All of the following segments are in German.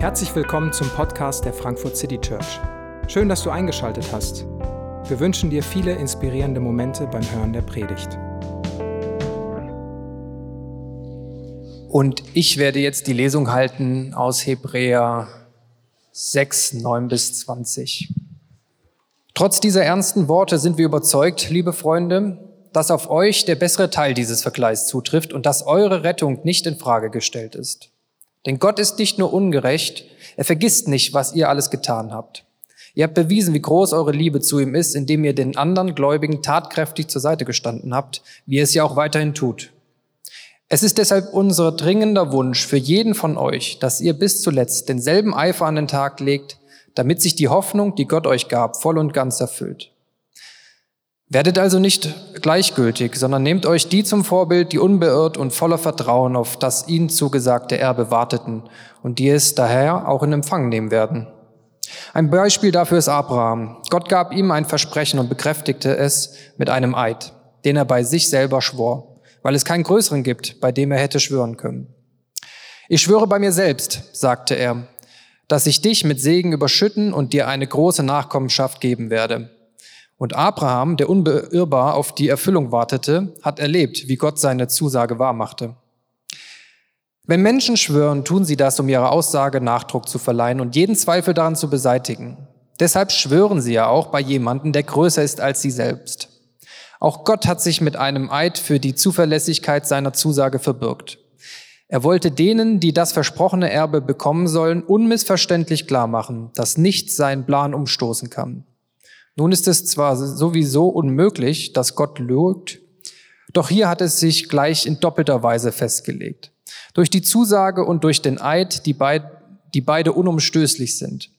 Herzlich willkommen zum Podcast der Frankfurt City Church. Schön, dass du eingeschaltet hast. Wir wünschen dir viele inspirierende Momente beim Hören der Predigt. Und ich werde jetzt die Lesung halten aus Hebräer 6, 9 bis 20. Trotz dieser ernsten Worte sind wir überzeugt, liebe Freunde, dass auf euch der bessere Teil dieses Vergleichs zutrifft und dass eure Rettung nicht in Frage gestellt ist. Denn Gott ist nicht nur ungerecht, er vergisst nicht, was ihr alles getan habt. Ihr habt bewiesen, wie groß eure Liebe zu ihm ist, indem ihr den anderen Gläubigen tatkräftig zur Seite gestanden habt, wie ihr es ja auch weiterhin tut. Es ist deshalb unser dringender Wunsch für jeden von euch, dass ihr bis zuletzt denselben Eifer an den Tag legt, damit sich die Hoffnung, die Gott euch gab, voll und ganz erfüllt. Werdet also nicht gleichgültig, sondern nehmt euch die zum Vorbild, die unbeirrt und voller Vertrauen auf das ihnen zugesagte Erbe warteten und die es daher auch in Empfang nehmen werden. Ein Beispiel dafür ist Abraham. Gott gab ihm ein Versprechen und bekräftigte es mit einem Eid, den er bei sich selber schwor, weil es keinen größeren gibt, bei dem er hätte schwören können. Ich schwöre bei mir selbst, sagte er, dass ich dich mit Segen überschütten und dir eine große Nachkommenschaft geben werde. Und Abraham, der unbeirrbar auf die Erfüllung wartete, hat erlebt, wie Gott seine Zusage wahrmachte. Wenn Menschen schwören, tun sie das, um ihrer Aussage Nachdruck zu verleihen und jeden Zweifel daran zu beseitigen. Deshalb schwören sie ja auch bei jemandem, der größer ist als sie selbst. Auch Gott hat sich mit einem Eid für die Zuverlässigkeit seiner Zusage verbürgt. Er wollte denen, die das versprochene Erbe bekommen sollen, unmissverständlich klar machen, dass nichts seinen Plan umstoßen kann. Nun ist es zwar sowieso unmöglich, dass Gott lügt, doch hier hat es sich gleich in doppelter Weise festgelegt. Durch die Zusage und durch den Eid, die, beid, die beide unumstößlich sind.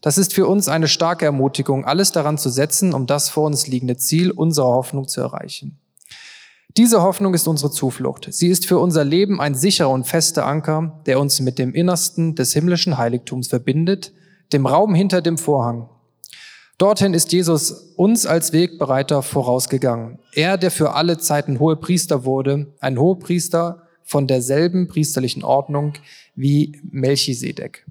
Das ist für uns eine starke Ermutigung, alles daran zu setzen, um das vor uns liegende Ziel unserer Hoffnung zu erreichen. Diese Hoffnung ist unsere Zuflucht. Sie ist für unser Leben ein sicherer und fester Anker, der uns mit dem Innersten des himmlischen Heiligtums verbindet, dem Raum hinter dem Vorhang, Dorthin ist Jesus uns als Wegbereiter vorausgegangen. Er, der für alle Zeiten hohe Priester wurde, ein Hohepriester von derselben priesterlichen Ordnung wie Melchisedek.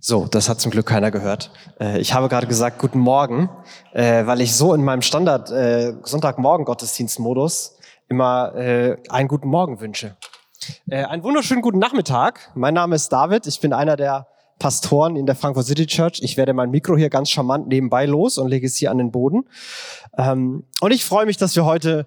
So, das hat zum Glück keiner gehört. Äh, ich habe gerade gesagt, guten Morgen, äh, weil ich so in meinem Standard äh, Sonntagmorgen-Gottesdienstmodus immer einen guten Morgen wünsche. Einen wunderschönen guten Nachmittag. Mein Name ist David. Ich bin einer der Pastoren in der Frankfurt City Church. Ich werde mein Mikro hier ganz charmant nebenbei los und lege es hier an den Boden. Ähm, und ich freue mich, dass wir heute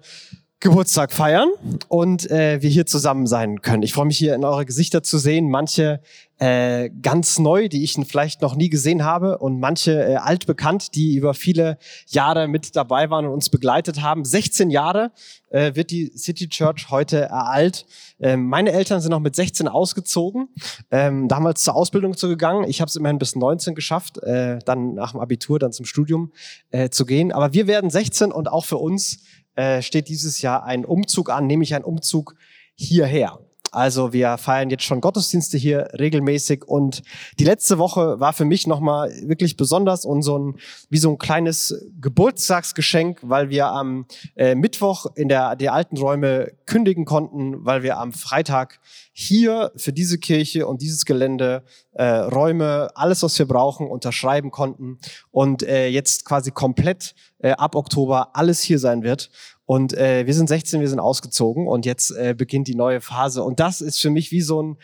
Geburtstag feiern und äh, wir hier zusammen sein können. Ich freue mich hier in eure Gesichter zu sehen. Manche äh, ganz neu, die ich vielleicht noch nie gesehen habe und manche äh, altbekannt, die über viele Jahre mit dabei waren und uns begleitet haben. 16 Jahre äh, wird die City Church heute alt. Ähm, meine Eltern sind noch mit 16 ausgezogen, ähm, damals zur Ausbildung zu gegangen. Ich habe es immerhin bis 19 geschafft, äh, dann nach dem Abitur dann zum Studium äh, zu gehen. Aber wir werden 16 und auch für uns äh, steht dieses Jahr ein Umzug an, nämlich ein Umzug hierher. Also wir feiern jetzt schon Gottesdienste hier regelmäßig und die letzte Woche war für mich nochmal wirklich besonders und so ein, wie so ein kleines Geburtstagsgeschenk, weil wir am äh, Mittwoch in der, der alten Räume kündigen konnten, weil wir am Freitag hier für diese Kirche und dieses Gelände äh, Räume, alles was wir brauchen, unterschreiben konnten und äh, jetzt quasi komplett äh, ab Oktober alles hier sein wird. Und äh, wir sind 16, wir sind ausgezogen und jetzt äh, beginnt die neue Phase. Und das ist für mich wie so ein,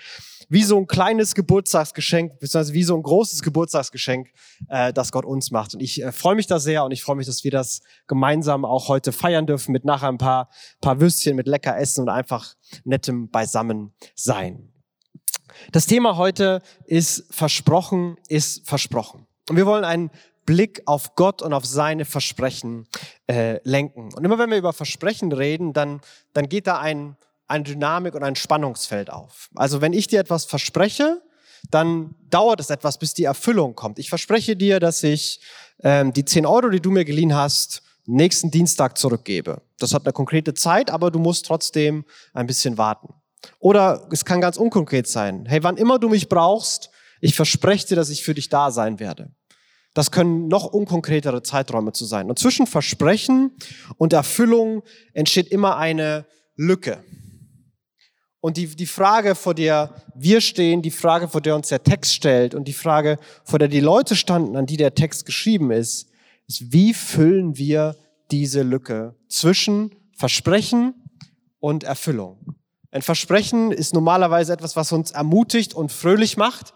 wie so ein kleines Geburtstagsgeschenk, beziehungsweise wie so ein großes Geburtstagsgeschenk, äh, das Gott uns macht. Und ich äh, freue mich da sehr und ich freue mich, dass wir das gemeinsam auch heute feiern dürfen mit nachher ein paar, paar Würstchen, mit lecker Essen und einfach nettem beisammen sein. Das Thema heute ist versprochen, ist versprochen. Und wir wollen einen Blick auf Gott und auf seine Versprechen äh, lenken. Und immer wenn wir über Versprechen reden, dann, dann geht da ein, eine Dynamik und ein Spannungsfeld auf. Also wenn ich dir etwas verspreche, dann dauert es etwas, bis die Erfüllung kommt. Ich verspreche dir, dass ich ähm, die 10 Euro, die du mir geliehen hast, nächsten Dienstag zurückgebe. Das hat eine konkrete Zeit, aber du musst trotzdem ein bisschen warten. Oder es kann ganz unkonkret sein. Hey, wann immer du mich brauchst, ich verspreche dir, dass ich für dich da sein werde. Das können noch unkonkretere Zeiträume zu sein. Und zwischen Versprechen und Erfüllung entsteht immer eine Lücke. Und die, die Frage, vor der wir stehen, die Frage, vor der uns der Text stellt und die Frage, vor der die Leute standen, an die der Text geschrieben ist, ist, wie füllen wir diese Lücke zwischen Versprechen und Erfüllung? Ein Versprechen ist normalerweise etwas, was uns ermutigt und fröhlich macht.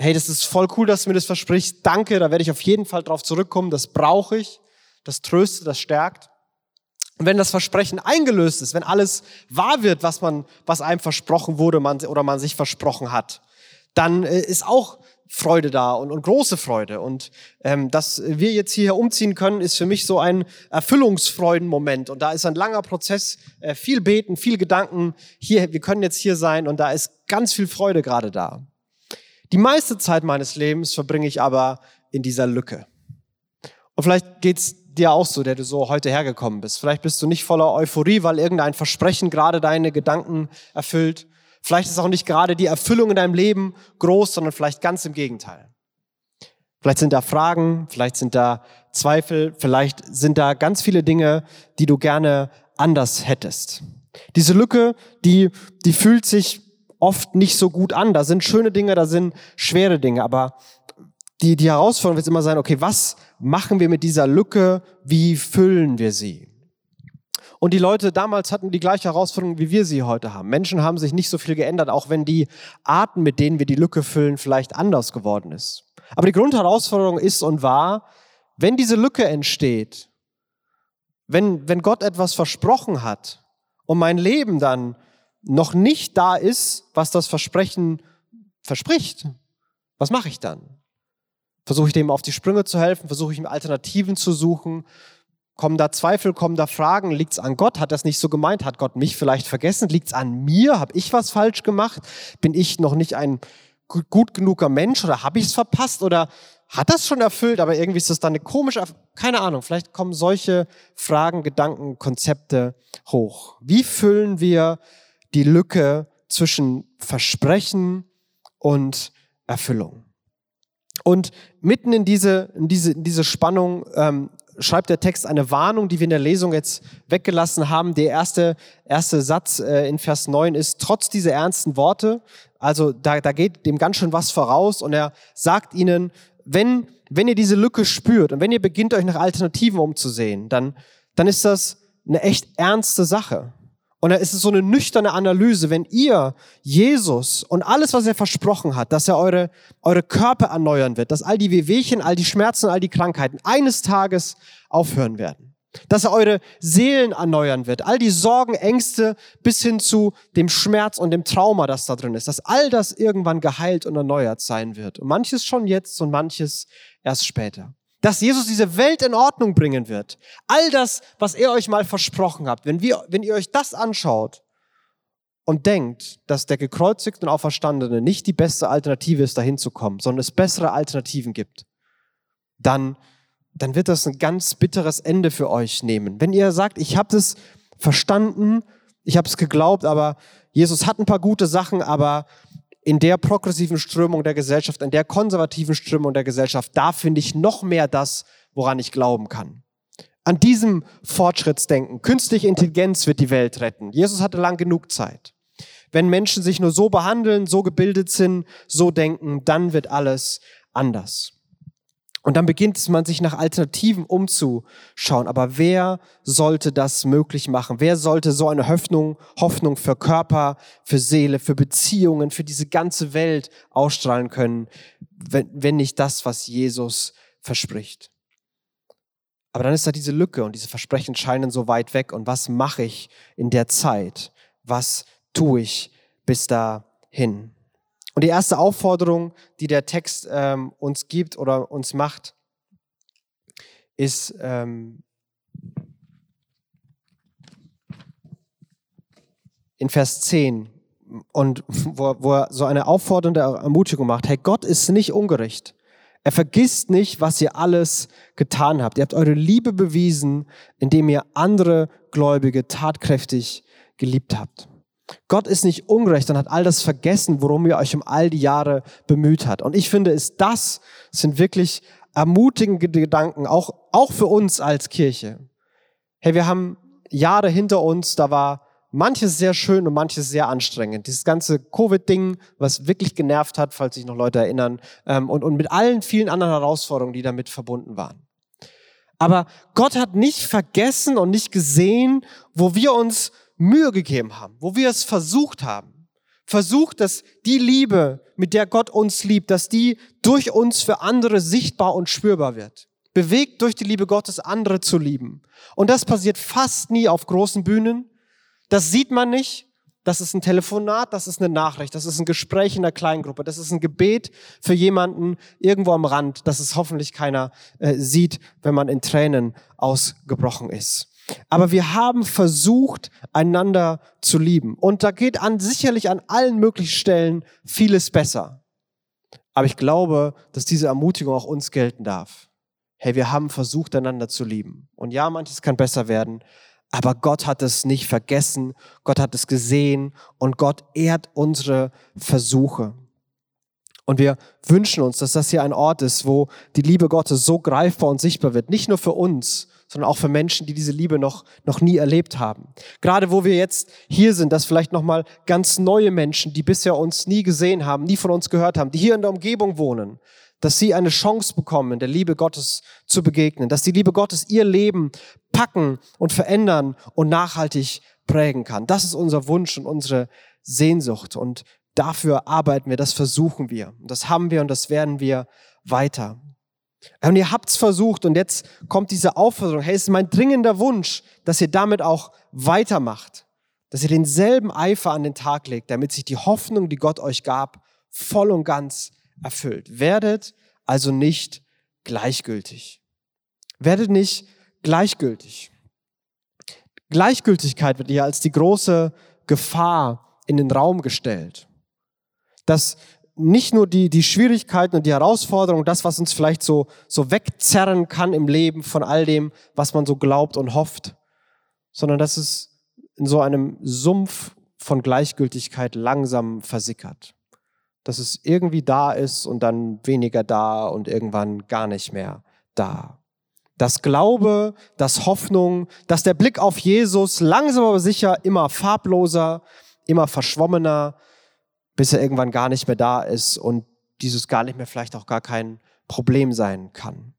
Hey, das ist voll cool, dass du mir das versprichst. Danke, da werde ich auf jeden Fall drauf zurückkommen. Das brauche ich. Das tröstet, das stärkt. Und wenn das Versprechen eingelöst ist, wenn alles wahr wird, was man, was einem versprochen wurde man, oder man sich versprochen hat, dann äh, ist auch Freude da und, und große Freude. Und ähm, dass wir jetzt hierher umziehen können, ist für mich so ein Erfüllungsfreudenmoment. Und da ist ein langer Prozess, äh, viel beten, viel Gedanken. Hier, wir können jetzt hier sein und da ist ganz viel Freude gerade da. Die meiste Zeit meines Lebens verbringe ich aber in dieser Lücke. Und vielleicht geht's dir auch so, der du so heute hergekommen bist. Vielleicht bist du nicht voller Euphorie, weil irgendein Versprechen gerade deine Gedanken erfüllt. Vielleicht ist auch nicht gerade die Erfüllung in deinem Leben groß, sondern vielleicht ganz im Gegenteil. Vielleicht sind da Fragen, vielleicht sind da Zweifel, vielleicht sind da ganz viele Dinge, die du gerne anders hättest. Diese Lücke, die, die fühlt sich oft nicht so gut an. Da sind schöne Dinge, da sind schwere Dinge, aber die, die Herausforderung wird immer sein, okay, was machen wir mit dieser Lücke? Wie füllen wir sie? Und die Leute damals hatten die gleiche Herausforderung, wie wir sie heute haben. Menschen haben sich nicht so viel geändert, auch wenn die Arten, mit denen wir die Lücke füllen, vielleicht anders geworden ist. Aber die Grundherausforderung ist und war, wenn diese Lücke entsteht, wenn, wenn Gott etwas versprochen hat und mein Leben dann noch nicht da ist, was das Versprechen verspricht, was mache ich dann? Versuche ich dem auf die Sprünge zu helfen? Versuche ich ihm Alternativen zu suchen? Kommen da Zweifel, kommen da Fragen? Liegt es an Gott? Hat das nicht so gemeint? Hat Gott mich vielleicht vergessen? Liegt es an mir? Habe ich was falsch gemacht? Bin ich noch nicht ein gut genuger Mensch oder habe ich es verpasst oder hat das schon erfüllt, aber irgendwie ist das dann eine komische, keine Ahnung, vielleicht kommen solche Fragen, Gedanken, Konzepte hoch. Wie füllen wir die Lücke zwischen Versprechen und Erfüllung? Und mitten in diese, in diese, in diese Spannung ähm, schreibt der Text eine Warnung, die wir in der Lesung jetzt weggelassen haben. Der erste, erste Satz äh, in Vers 9 ist, trotz dieser ernsten Worte, also da, da geht dem ganz schön was voraus und er sagt ihnen, wenn, wenn ihr diese Lücke spürt und wenn ihr beginnt, euch nach Alternativen umzusehen, dann, dann ist das eine echt ernste Sache. Und da ist es so eine nüchterne Analyse, wenn ihr Jesus und alles, was er versprochen hat, dass er eure, eure Körper erneuern wird, dass all die Wehwehchen, all die Schmerzen, all die Krankheiten eines Tages aufhören werden. Dass er eure Seelen erneuern wird, all die Sorgen, Ängste bis hin zu dem Schmerz und dem Trauma, das da drin ist, dass all das irgendwann geheilt und erneuert sein wird. Und manches schon jetzt und manches erst später dass Jesus diese Welt in Ordnung bringen wird. All das, was er euch mal versprochen hat, wenn, wir, wenn ihr euch das anschaut und denkt, dass der gekreuzigte und Auferstandene nicht die beste Alternative ist, dahin zu kommen, sondern es bessere Alternativen gibt, dann, dann wird das ein ganz bitteres Ende für euch nehmen. Wenn ihr sagt, ich habe es verstanden, ich habe es geglaubt, aber Jesus hat ein paar gute Sachen, aber in der progressiven Strömung der Gesellschaft, in der konservativen Strömung der Gesellschaft, da finde ich noch mehr das, woran ich glauben kann. An diesem Fortschrittsdenken, künstliche Intelligenz wird die Welt retten. Jesus hatte lang genug Zeit. Wenn Menschen sich nur so behandeln, so gebildet sind, so denken, dann wird alles anders. Und dann beginnt man sich nach Alternativen umzuschauen. Aber wer sollte das möglich machen? Wer sollte so eine Hoffnung, Hoffnung für Körper, für Seele, für Beziehungen, für diese ganze Welt ausstrahlen können, wenn, wenn nicht das, was Jesus verspricht? Aber dann ist da diese Lücke und diese Versprechen scheinen so weit weg. Und was mache ich in der Zeit? Was tue ich bis dahin? Und die erste Aufforderung, die der Text ähm, uns gibt oder uns macht, ist, ähm, in Vers 10 und wo, wo er so eine auffordernde Ermutigung macht, hey, Gott ist nicht ungerecht. Er vergisst nicht, was ihr alles getan habt. Ihr habt eure Liebe bewiesen, indem ihr andere Gläubige tatkräftig geliebt habt. Gott ist nicht ungerecht und hat all das vergessen, worum ihr euch um all die Jahre bemüht hat. Und ich finde, ist das sind wirklich ermutigende Gedanken, auch, auch für uns als Kirche. Hey, wir haben Jahre hinter uns, da war manches sehr schön und manches sehr anstrengend. Dieses ganze Covid-Ding, was wirklich genervt hat, falls sich noch Leute erinnern, ähm, und, und mit allen vielen anderen Herausforderungen, die damit verbunden waren. Aber Gott hat nicht vergessen und nicht gesehen, wo wir uns Mühe gegeben haben, wo wir es versucht haben. Versucht, dass die Liebe, mit der Gott uns liebt, dass die durch uns für andere sichtbar und spürbar wird. Bewegt durch die Liebe Gottes, andere zu lieben. Und das passiert fast nie auf großen Bühnen. Das sieht man nicht. Das ist ein Telefonat, das ist eine Nachricht, das ist ein Gespräch in der Kleingruppe, das ist ein Gebet für jemanden irgendwo am Rand, dass es hoffentlich keiner äh, sieht, wenn man in Tränen ausgebrochen ist. Aber wir haben versucht, einander zu lieben. Und da geht an sicherlich an allen möglichen Stellen vieles besser. Aber ich glaube, dass diese Ermutigung auch uns gelten darf. Hey, wir haben versucht, einander zu lieben. Und ja, manches kann besser werden, aber Gott hat es nicht vergessen, Gott hat es gesehen und Gott ehrt unsere Versuche. Und wir wünschen uns, dass das hier ein Ort ist, wo die Liebe Gottes so greifbar und sichtbar wird. Nicht nur für uns, sondern auch für Menschen, die diese Liebe noch, noch nie erlebt haben. Gerade wo wir jetzt hier sind, dass vielleicht nochmal ganz neue Menschen, die bisher uns nie gesehen haben, nie von uns gehört haben, die hier in der Umgebung wohnen, dass sie eine Chance bekommen, der Liebe Gottes zu begegnen, dass die Liebe Gottes ihr Leben packen und verändern und nachhaltig prägen kann. Das ist unser Wunsch und unsere Sehnsucht und dafür arbeiten wir, das versuchen wir. Das haben wir und das werden wir weiter. Und ihr habt's versucht und jetzt kommt diese Aufforderung, hey, es ist mein dringender Wunsch, dass ihr damit auch weitermacht, dass ihr denselben Eifer an den Tag legt, damit sich die Hoffnung, die Gott euch gab, voll und ganz erfüllt. Werdet also nicht gleichgültig. Werdet nicht gleichgültig. Gleichgültigkeit wird hier als die große Gefahr in den Raum gestellt. Dass nicht nur die, die Schwierigkeiten und die Herausforderungen, das, was uns vielleicht so, so wegzerren kann im Leben von all dem, was man so glaubt und hofft, sondern dass es in so einem Sumpf von Gleichgültigkeit langsam versickert dass es irgendwie da ist und dann weniger da und irgendwann gar nicht mehr da. Das Glaube, das Hoffnung, dass der Blick auf Jesus langsam aber sicher immer farbloser, immer verschwommener, bis er irgendwann gar nicht mehr da ist und dieses gar nicht mehr vielleicht auch gar kein Problem sein kann.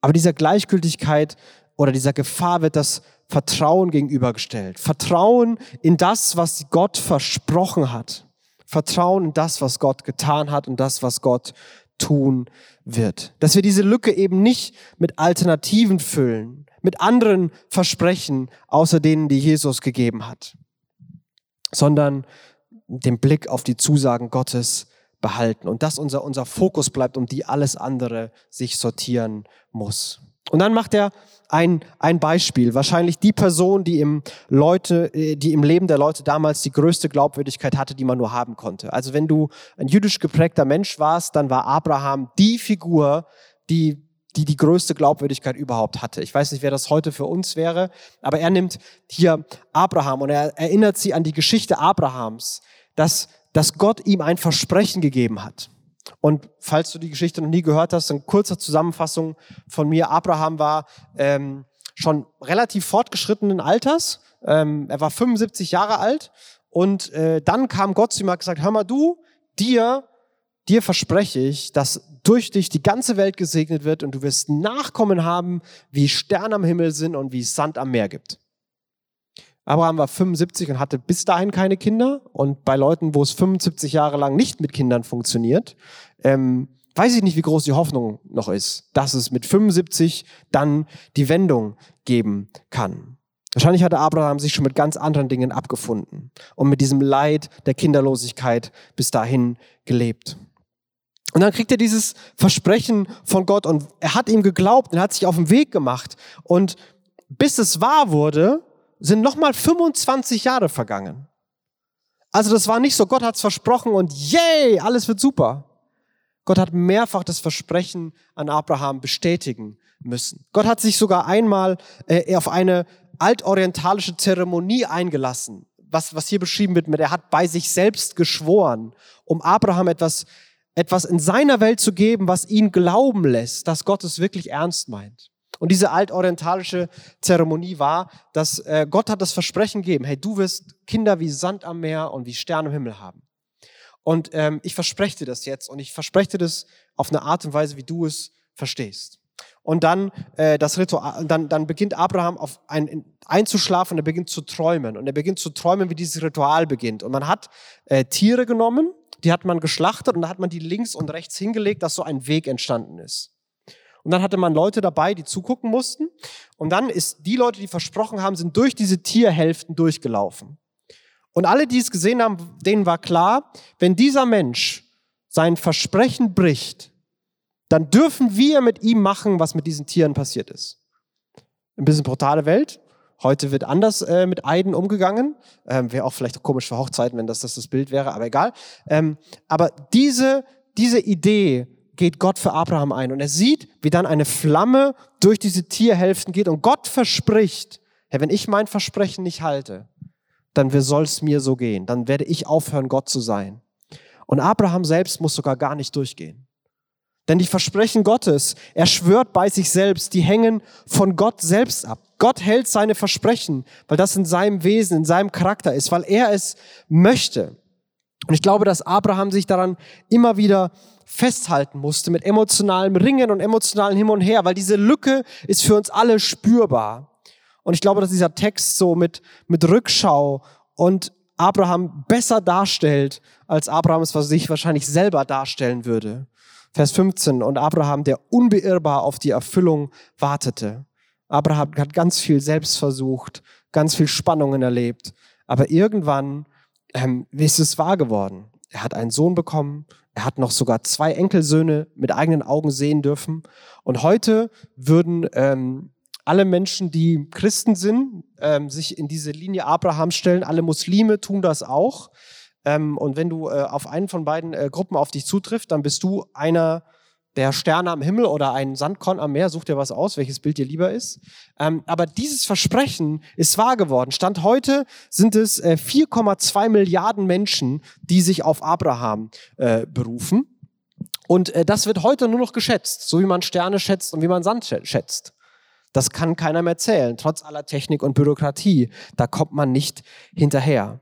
Aber dieser Gleichgültigkeit oder dieser Gefahr wird das Vertrauen gegenübergestellt. Vertrauen in das, was Gott versprochen hat. Vertrauen in das, was Gott getan hat und das, was Gott tun wird. Dass wir diese Lücke eben nicht mit Alternativen füllen, mit anderen Versprechen, außer denen, die Jesus gegeben hat, sondern den Blick auf die Zusagen Gottes behalten und dass unser, unser Fokus bleibt, um die alles andere sich sortieren muss. Und dann macht er ein, ein Beispiel. Wahrscheinlich die Person, die im, Leute, äh, die im Leben der Leute damals die größte Glaubwürdigkeit hatte, die man nur haben konnte. Also wenn du ein jüdisch geprägter Mensch warst, dann war Abraham die Figur, die die die größte Glaubwürdigkeit überhaupt hatte. Ich weiß nicht, wer das heute für uns wäre, aber er nimmt hier Abraham und er erinnert sie an die Geschichte Abrahams, dass, dass Gott ihm ein Versprechen gegeben hat. Und falls du die Geschichte noch nie gehört hast, eine kurze Zusammenfassung von mir. Abraham war ähm, schon relativ fortgeschrittenen Alters. Ähm, er war 75 Jahre alt. Und äh, dann kam Gott zu ihm und hat gesagt, hör mal du, dir, dir verspreche ich, dass durch dich die ganze Welt gesegnet wird und du wirst Nachkommen haben, wie Sterne am Himmel sind und wie Sand am Meer gibt. Abraham war 75 und hatte bis dahin keine Kinder. Und bei Leuten, wo es 75 Jahre lang nicht mit Kindern funktioniert, ähm, weiß ich nicht, wie groß die Hoffnung noch ist, dass es mit 75 dann die Wendung geben kann. Wahrscheinlich hatte Abraham sich schon mit ganz anderen Dingen abgefunden und mit diesem Leid der Kinderlosigkeit bis dahin gelebt. Und dann kriegt er dieses Versprechen von Gott und er hat ihm geglaubt und hat sich auf den Weg gemacht. Und bis es wahr wurde, sind nochmal 25 Jahre vergangen. Also das war nicht so, Gott hat's versprochen und yay, alles wird super. Gott hat mehrfach das Versprechen an Abraham bestätigen müssen. Gott hat sich sogar einmal äh, auf eine altorientalische Zeremonie eingelassen, was, was hier beschrieben wird mit, er hat bei sich selbst geschworen, um Abraham etwas, etwas in seiner Welt zu geben, was ihn glauben lässt, dass Gott es wirklich ernst meint. Und diese altorientalische Zeremonie war, dass äh, Gott hat das Versprechen gegeben, hey, du wirst Kinder wie Sand am Meer und wie Sterne im Himmel haben. Und ähm, ich verspreche dir das jetzt und ich verspreche dir das auf eine Art und Weise, wie du es verstehst. Und dann äh, das Ritual, dann, dann beginnt Abraham auf ein, einzuschlafen und er beginnt zu träumen. Und er beginnt zu träumen, wie dieses Ritual beginnt. Und man hat äh, Tiere genommen, die hat man geschlachtet und da hat man die links und rechts hingelegt, dass so ein Weg entstanden ist. Und dann hatte man Leute dabei, die zugucken mussten. Und dann ist die Leute, die versprochen haben, sind durch diese Tierhälften durchgelaufen. Und alle, die es gesehen haben, denen war klar, wenn dieser Mensch sein Versprechen bricht, dann dürfen wir mit ihm machen, was mit diesen Tieren passiert ist. Ein bisschen brutale Welt. Heute wird anders äh, mit Eiden umgegangen. Ähm, wäre auch vielleicht komisch für Hochzeiten, wenn das das, das Bild wäre, aber egal. Ähm, aber diese, diese Idee geht Gott für Abraham ein und er sieht, wie dann eine Flamme durch diese Tierhälften geht und Gott verspricht, Herr, wenn ich mein Versprechen nicht halte, dann soll es mir so gehen. Dann werde ich aufhören, Gott zu sein. Und Abraham selbst muss sogar gar nicht durchgehen. Denn die Versprechen Gottes, er schwört bei sich selbst, die hängen von Gott selbst ab. Gott hält seine Versprechen, weil das in seinem Wesen, in seinem Charakter ist, weil er es möchte. Und ich glaube, dass Abraham sich daran immer wieder festhalten musste mit emotionalem Ringen und emotionalem Hin und Her, weil diese Lücke ist für uns alle spürbar. Und ich glaube, dass dieser Text so mit, mit Rückschau und Abraham besser darstellt, als Abraham es sich wahrscheinlich selber darstellen würde. Vers 15, und Abraham, der unbeirrbar auf die Erfüllung wartete. Abraham hat ganz viel selbst versucht, ganz viel Spannungen erlebt, aber irgendwann ähm, ist es wahr geworden. Er hat einen Sohn bekommen, er hat noch sogar zwei Enkelsöhne mit eigenen Augen sehen dürfen. Und heute würden ähm, alle Menschen, die Christen sind, ähm, sich in diese Linie Abraham stellen. Alle Muslime tun das auch. Ähm, und wenn du äh, auf einen von beiden äh, Gruppen auf dich zutrifft, dann bist du einer der Sterne am Himmel oder ein Sandkorn am Meer. Such dir was aus, welches Bild dir lieber ist. Ähm, aber dieses Versprechen ist wahr geworden. Stand heute sind es äh, 4,2 Milliarden Menschen, die sich auf Abraham äh, berufen. Und äh, das wird heute nur noch geschätzt, so wie man Sterne schätzt und wie man Sand schätzt. Das kann keiner mehr zählen, trotz aller Technik und Bürokratie. Da kommt man nicht hinterher.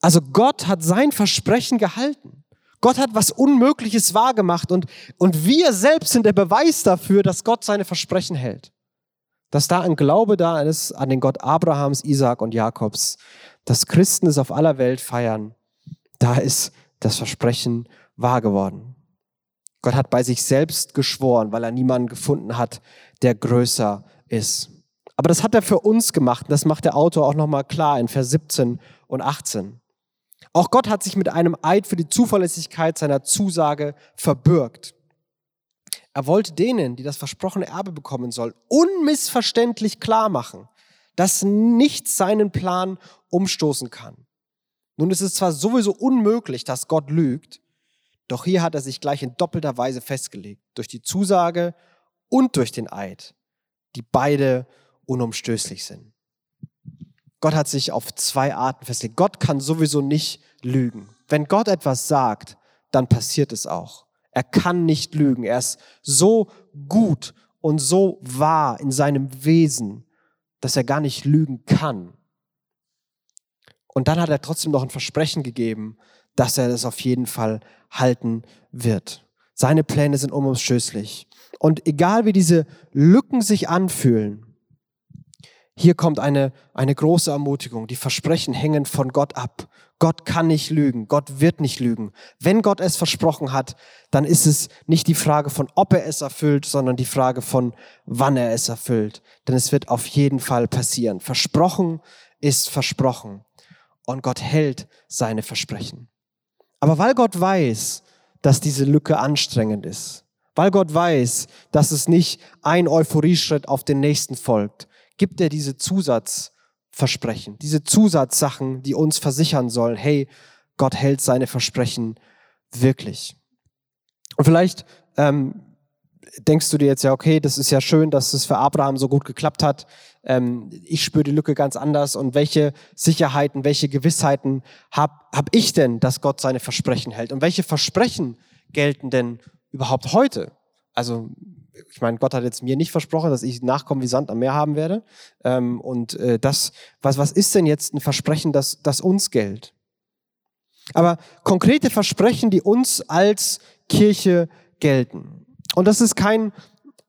Also Gott hat sein Versprechen gehalten. Gott hat was Unmögliches wahrgemacht und, und wir selbst sind der Beweis dafür, dass Gott seine Versprechen hält. Dass da ein Glaube da ist an den Gott Abrahams, Isaac und Jakobs, dass Christen es auf aller Welt feiern, da ist das Versprechen wahr geworden. Gott hat bei sich selbst geschworen, weil er niemanden gefunden hat, der größer ist. Aber das hat er für uns gemacht und das macht der Autor auch nochmal klar in Vers 17 und 18. Auch Gott hat sich mit einem Eid für die Zuverlässigkeit seiner Zusage verbürgt. Er wollte denen, die das versprochene Erbe bekommen sollen, unmissverständlich klar machen, dass nichts seinen Plan umstoßen kann. Nun ist es zwar sowieso unmöglich, dass Gott lügt, doch hier hat er sich gleich in doppelter Weise festgelegt, durch die Zusage und durch den Eid, die beide unumstößlich sind. Gott hat sich auf zwei Arten festgelegt. Gott kann sowieso nicht lügen. Wenn Gott etwas sagt, dann passiert es auch. Er kann nicht lügen. Er ist so gut und so wahr in seinem Wesen, dass er gar nicht lügen kann. Und dann hat er trotzdem noch ein Versprechen gegeben, dass er das auf jeden Fall halten wird. Seine Pläne sind unumstößlich. Und egal wie diese Lücken sich anfühlen, hier kommt eine, eine große Ermutigung. Die Versprechen hängen von Gott ab. Gott kann nicht lügen. Gott wird nicht lügen. Wenn Gott es versprochen hat, dann ist es nicht die Frage von, ob er es erfüllt, sondern die Frage von, wann er es erfüllt. Denn es wird auf jeden Fall passieren. Versprochen ist versprochen. Und Gott hält seine Versprechen. Aber weil Gott weiß, dass diese Lücke anstrengend ist, weil Gott weiß, dass es nicht ein Euphorieschritt auf den nächsten folgt, gibt er diese Zusatzversprechen, diese Zusatzsachen, die uns versichern sollen, hey, Gott hält seine Versprechen wirklich. Und vielleicht ähm, denkst du dir jetzt ja, okay, das ist ja schön, dass es für Abraham so gut geklappt hat. Ähm, ich spüre die Lücke ganz anders. Und welche Sicherheiten, welche Gewissheiten habe hab ich denn, dass Gott seine Versprechen hält? Und welche Versprechen gelten denn überhaupt heute? Also ich meine, Gott hat jetzt mir nicht versprochen, dass ich Nachkommen wie Sand am Meer haben werde. Ähm, und äh, das, was, was ist denn jetzt ein Versprechen, das, das uns gilt? Aber konkrete Versprechen, die uns als Kirche gelten. Und das ist kein,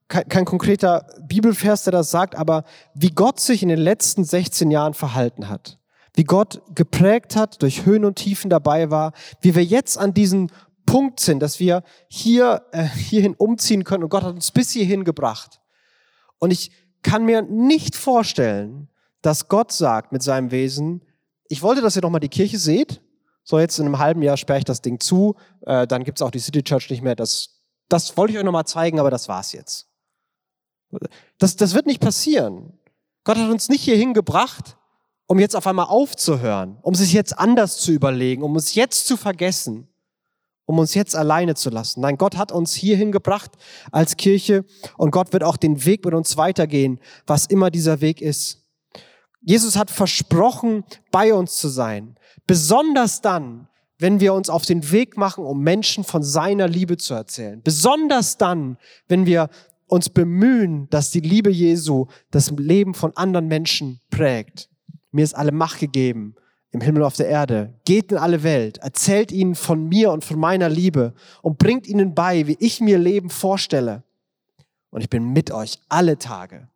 kein, kein konkreter Bibelvers, der das sagt, aber wie Gott sich in den letzten 16 Jahren verhalten hat. Wie Gott geprägt hat, durch Höhen und Tiefen dabei war, wie wir jetzt an diesen Punkt sind, dass wir hier äh, hierhin umziehen können und Gott hat uns bis hierhin gebracht. Und ich kann mir nicht vorstellen, dass Gott sagt mit seinem Wesen, ich wollte, dass ihr doch mal die Kirche seht. So, jetzt in einem halben Jahr sperre ich das Ding zu, äh, dann gibt's auch die City Church nicht mehr. Das, das wollte ich euch nochmal zeigen, aber das war's jetzt. Das, das wird nicht passieren. Gott hat uns nicht hierhin gebracht, um jetzt auf einmal aufzuhören, um sich jetzt anders zu überlegen, um uns jetzt zu vergessen um uns jetzt alleine zu lassen. Nein, Gott hat uns hierhin gebracht als Kirche und Gott wird auch den Weg mit uns weitergehen, was immer dieser Weg ist. Jesus hat versprochen, bei uns zu sein. Besonders dann, wenn wir uns auf den Weg machen, um Menschen von seiner Liebe zu erzählen. Besonders dann, wenn wir uns bemühen, dass die Liebe Jesu das Leben von anderen Menschen prägt. Mir ist alle Macht gegeben, im Himmel und auf der Erde. Geht in alle Welt, erzählt ihnen von mir und von meiner Liebe und bringt ihnen bei, wie ich mir Leben vorstelle. Und ich bin mit euch alle Tage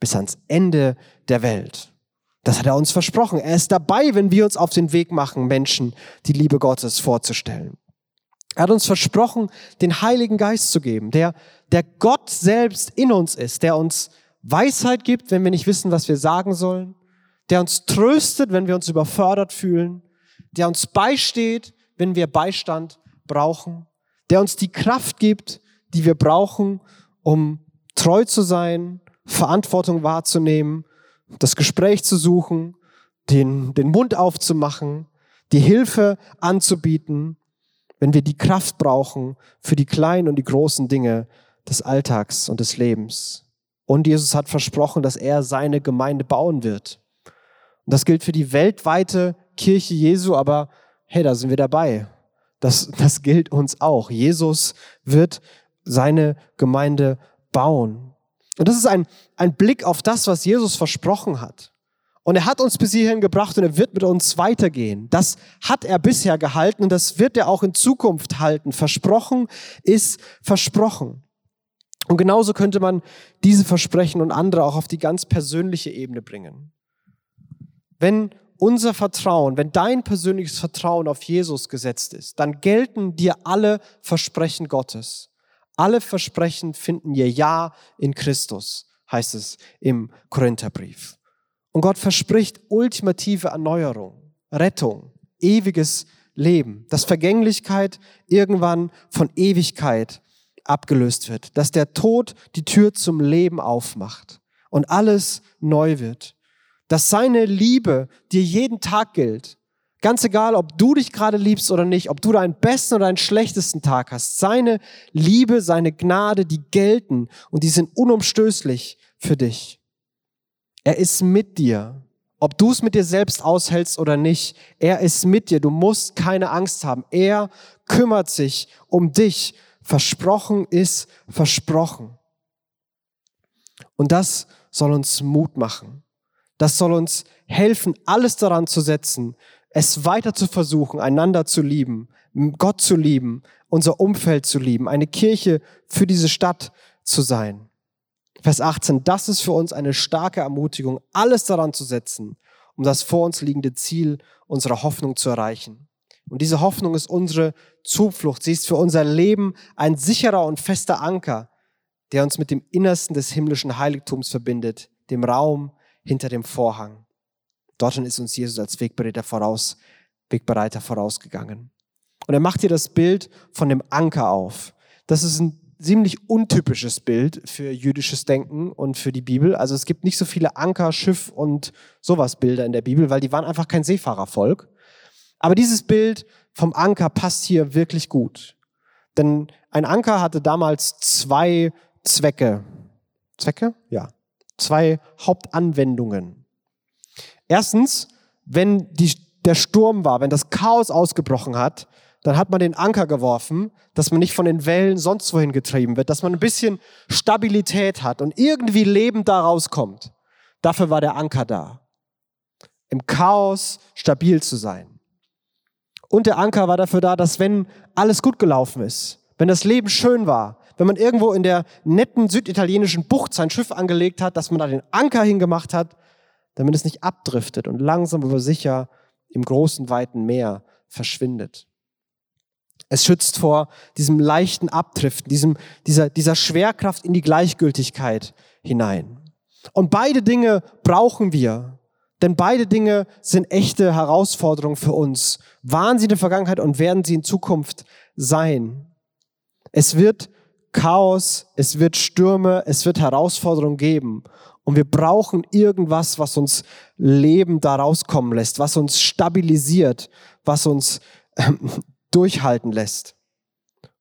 bis ans Ende der Welt. Das hat er uns versprochen. Er ist dabei, wenn wir uns auf den Weg machen, Menschen die Liebe Gottes vorzustellen. Er hat uns versprochen, den Heiligen Geist zu geben, der, der Gott selbst in uns ist, der uns Weisheit gibt, wenn wir nicht wissen, was wir sagen sollen, der uns tröstet, wenn wir uns überfordert fühlen, der uns beisteht, wenn wir Beistand brauchen, der uns die Kraft gibt, die wir brauchen, um treu zu sein, Verantwortung wahrzunehmen, das Gespräch zu suchen, den, den Mund aufzumachen, die Hilfe anzubieten, wenn wir die Kraft brauchen für die kleinen und die großen Dinge des Alltags und des Lebens. Und Jesus hat versprochen, dass er seine Gemeinde bauen wird. Und das gilt für die weltweite Kirche Jesu, aber hey, da sind wir dabei. Das, das gilt uns auch. Jesus wird seine Gemeinde bauen. Und das ist ein, ein Blick auf das, was Jesus versprochen hat. Und er hat uns bis hierhin gebracht und er wird mit uns weitergehen. Das hat er bisher gehalten und das wird er auch in Zukunft halten. Versprochen ist versprochen. Und genauso könnte man diese Versprechen und andere auch auf die ganz persönliche Ebene bringen wenn unser Vertrauen, wenn dein persönliches Vertrauen auf Jesus gesetzt ist, dann gelten dir alle Versprechen Gottes. Alle Versprechen finden ihr Ja in Christus, heißt es im Korintherbrief. Und Gott verspricht ultimative Erneuerung, Rettung, ewiges Leben, dass Vergänglichkeit irgendwann von Ewigkeit abgelöst wird, dass der Tod die Tür zum Leben aufmacht und alles neu wird dass seine Liebe dir jeden Tag gilt. Ganz egal, ob du dich gerade liebst oder nicht, ob du deinen besten oder deinen schlechtesten Tag hast. Seine Liebe, seine Gnade, die gelten und die sind unumstößlich für dich. Er ist mit dir. Ob du es mit dir selbst aushältst oder nicht, er ist mit dir. Du musst keine Angst haben. Er kümmert sich um dich. Versprochen ist versprochen. Und das soll uns Mut machen. Das soll uns helfen, alles daran zu setzen, es weiter zu versuchen, einander zu lieben, Gott zu lieben, unser Umfeld zu lieben, eine Kirche für diese Stadt zu sein. Vers 18, das ist für uns eine starke Ermutigung, alles daran zu setzen, um das vor uns liegende Ziel unserer Hoffnung zu erreichen. Und diese Hoffnung ist unsere Zuflucht. Sie ist für unser Leben ein sicherer und fester Anker, der uns mit dem Innersten des himmlischen Heiligtums verbindet, dem Raum, hinter dem Vorhang. Dorthin ist uns Jesus als Wegbereiter, voraus, Wegbereiter vorausgegangen. Und er macht hier das Bild von dem Anker auf. Das ist ein ziemlich untypisches Bild für jüdisches Denken und für die Bibel. Also es gibt nicht so viele Anker, Schiff und sowas Bilder in der Bibel, weil die waren einfach kein Seefahrervolk. Aber dieses Bild vom Anker passt hier wirklich gut. Denn ein Anker hatte damals zwei Zwecke. Zwecke? Ja zwei Hauptanwendungen. Erstens, wenn die, der Sturm war, wenn das Chaos ausgebrochen hat, dann hat man den Anker geworfen, dass man nicht von den Wellen sonst wohin getrieben wird, dass man ein bisschen Stabilität hat und irgendwie lebend da rauskommt. Dafür war der Anker da. Im Chaos stabil zu sein. Und der Anker war dafür da, dass wenn alles gut gelaufen ist, wenn das Leben schön war, wenn man irgendwo in der netten süditalienischen Bucht sein Schiff angelegt hat, dass man da den Anker hingemacht hat, damit es nicht abdriftet und langsam aber sicher im großen, weiten Meer verschwindet. Es schützt vor diesem leichten Abdriften, diesem, dieser, dieser Schwerkraft in die Gleichgültigkeit hinein. Und beide Dinge brauchen wir, denn beide Dinge sind echte Herausforderungen für uns. Waren sie in der Vergangenheit und werden sie in Zukunft sein. Es wird Chaos, es wird Stürme, es wird Herausforderungen geben. Und wir brauchen irgendwas, was uns Leben da rauskommen lässt, was uns stabilisiert, was uns ähm, durchhalten lässt.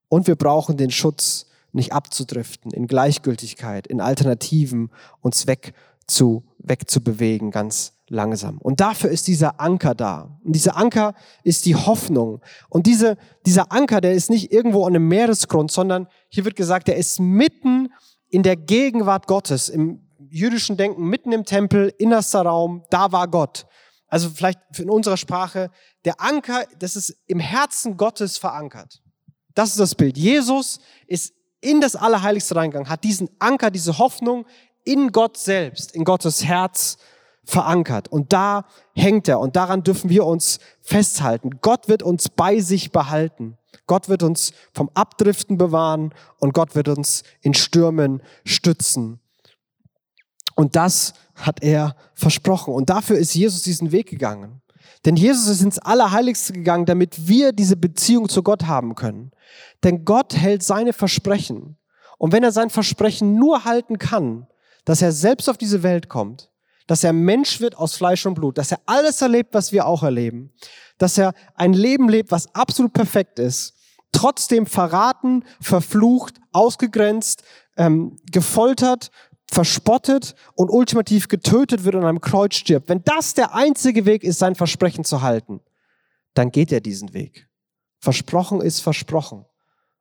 Und wir brauchen den Schutz, nicht abzudriften, in Gleichgültigkeit, in Alternativen uns weg zu, wegzubewegen, ganz langsam. Und dafür ist dieser Anker da. Und dieser Anker ist die Hoffnung. Und diese, dieser Anker, der ist nicht irgendwo an einem Meeresgrund, sondern hier wird gesagt, der ist mitten in der Gegenwart Gottes, im jüdischen Denken, mitten im Tempel, innerster Raum, da war Gott. Also vielleicht in unserer Sprache, der Anker, das ist im Herzen Gottes verankert. Das ist das Bild. Jesus ist in das Allerheiligste reingegangen, hat diesen Anker, diese Hoffnung in Gott selbst, in Gottes Herz verankert. Und da hängt er und daran dürfen wir uns festhalten. Gott wird uns bei sich behalten. Gott wird uns vom Abdriften bewahren und Gott wird uns in Stürmen stützen. Und das hat er versprochen. Und dafür ist Jesus diesen Weg gegangen. Denn Jesus ist ins Allerheiligste gegangen, damit wir diese Beziehung zu Gott haben können. Denn Gott hält seine Versprechen. Und wenn er sein Versprechen nur halten kann, dass er selbst auf diese Welt kommt, dass er Mensch wird aus Fleisch und Blut, dass er alles erlebt, was wir auch erleben, dass er ein Leben lebt, was absolut perfekt ist, trotzdem verraten, verflucht, ausgegrenzt, ähm, gefoltert, verspottet und ultimativ getötet wird und an einem Kreuz stirbt. Wenn das der einzige Weg ist, sein Versprechen zu halten, dann geht er diesen Weg. Versprochen ist versprochen.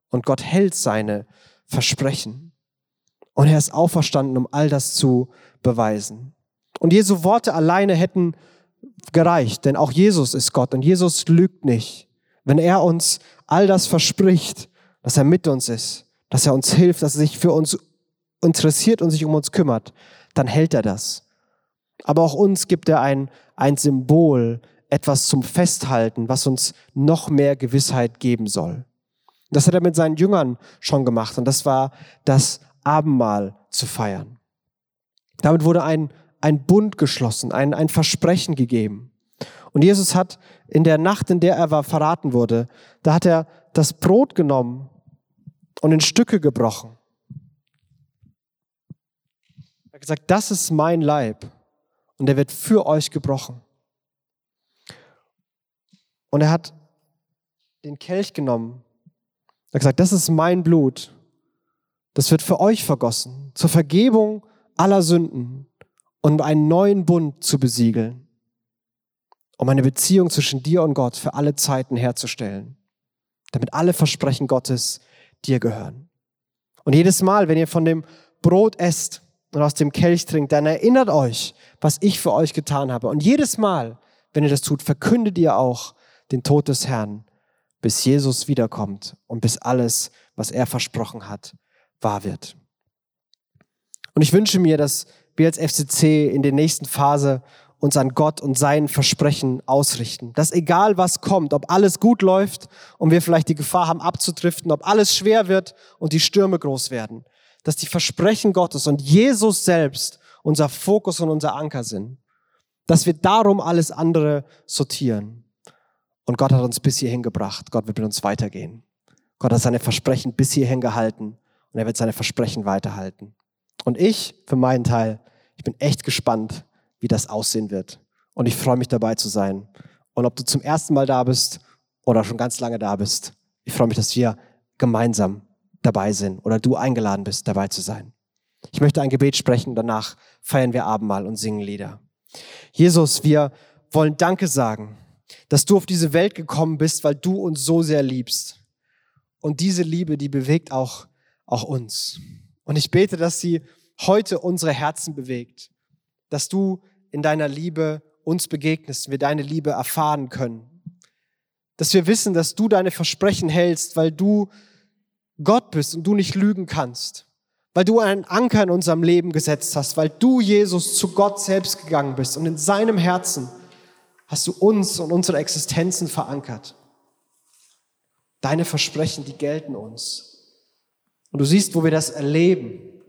Und Gott hält seine Versprechen. Und er ist auferstanden, um all das zu beweisen. Und Jesu Worte alleine hätten gereicht, denn auch Jesus ist Gott und Jesus lügt nicht. Wenn er uns all das verspricht, dass er mit uns ist, dass er uns hilft, dass er sich für uns interessiert und sich um uns kümmert, dann hält er das. Aber auch uns gibt er ein, ein Symbol, etwas zum Festhalten, was uns noch mehr Gewissheit geben soll. Das hat er mit seinen Jüngern schon gemacht und das war das Abendmahl zu feiern. Damit wurde ein, ein Bund geschlossen, ein, ein Versprechen gegeben. Und Jesus hat in der Nacht, in der er war, verraten wurde, da hat er das Brot genommen und in Stücke gebrochen gesagt, das ist mein Leib und der wird für euch gebrochen. Und er hat den Kelch genommen. Er hat gesagt, das ist mein Blut. Das wird für euch vergossen, zur Vergebung aller Sünden und um einen neuen Bund zu besiegeln, um eine Beziehung zwischen dir und Gott für alle Zeiten herzustellen, damit alle Versprechen Gottes dir gehören. Und jedes Mal, wenn ihr von dem Brot esst, und aus dem Kelch trinkt, dann erinnert euch, was ich für euch getan habe. Und jedes Mal, wenn ihr das tut, verkündet ihr auch den Tod des Herrn, bis Jesus wiederkommt und bis alles, was er versprochen hat, wahr wird. Und ich wünsche mir, dass wir als FCC in der nächsten Phase uns an Gott und sein Versprechen ausrichten. Dass egal was kommt, ob alles gut läuft und wir vielleicht die Gefahr haben abzudriften, ob alles schwer wird und die Stürme groß werden, dass die Versprechen Gottes und Jesus selbst unser Fokus und unser Anker sind. Dass wir darum alles andere sortieren. Und Gott hat uns bis hierhin gebracht. Gott wird mit uns weitergehen. Gott hat seine Versprechen bis hierhin gehalten und er wird seine Versprechen weiterhalten. Und ich, für meinen Teil, ich bin echt gespannt, wie das aussehen wird. Und ich freue mich dabei zu sein. Und ob du zum ersten Mal da bist oder schon ganz lange da bist, ich freue mich, dass wir gemeinsam dabei sind oder du eingeladen bist, dabei zu sein. Ich möchte ein Gebet sprechen, danach feiern wir Abendmahl und singen Lieder. Jesus, wir wollen Danke sagen. dass du auf diese Welt gekommen bist, weil du uns so sehr liebst. Und diese Liebe, die bewegt auch, auch uns. Und ich bete, dass sie heute unsere Herzen bewegt, dass du in deiner Liebe uns begegnest, wir deine Liebe erfahren können. Dass wir wissen, dass du deine Versprechen hältst, weil du Gott bist und du nicht lügen kannst. Weil du einen Anker in unserem Leben gesetzt hast, weil du, Jesus, zu Gott selbst gegangen bist und in seinem Herzen hast du uns und unsere Existenzen verankert. Deine Versprechen, die gelten uns. Und du siehst, wo wir das erleben.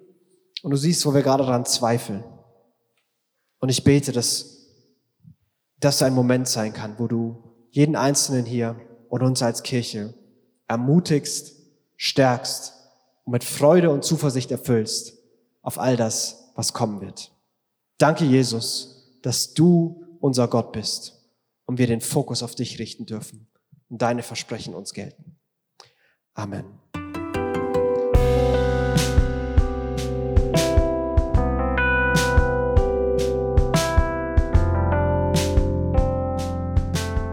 Und du siehst, wo wir gerade daran zweifeln. Und ich bete, dass das ein Moment sein kann, wo du jeden Einzelnen hier und uns als Kirche ermutigst, stärkst und mit Freude und Zuversicht erfüllst auf all das, was kommen wird. Danke, Jesus, dass du unser Gott bist und wir den Fokus auf dich richten dürfen und deine Versprechen uns gelten. Amen.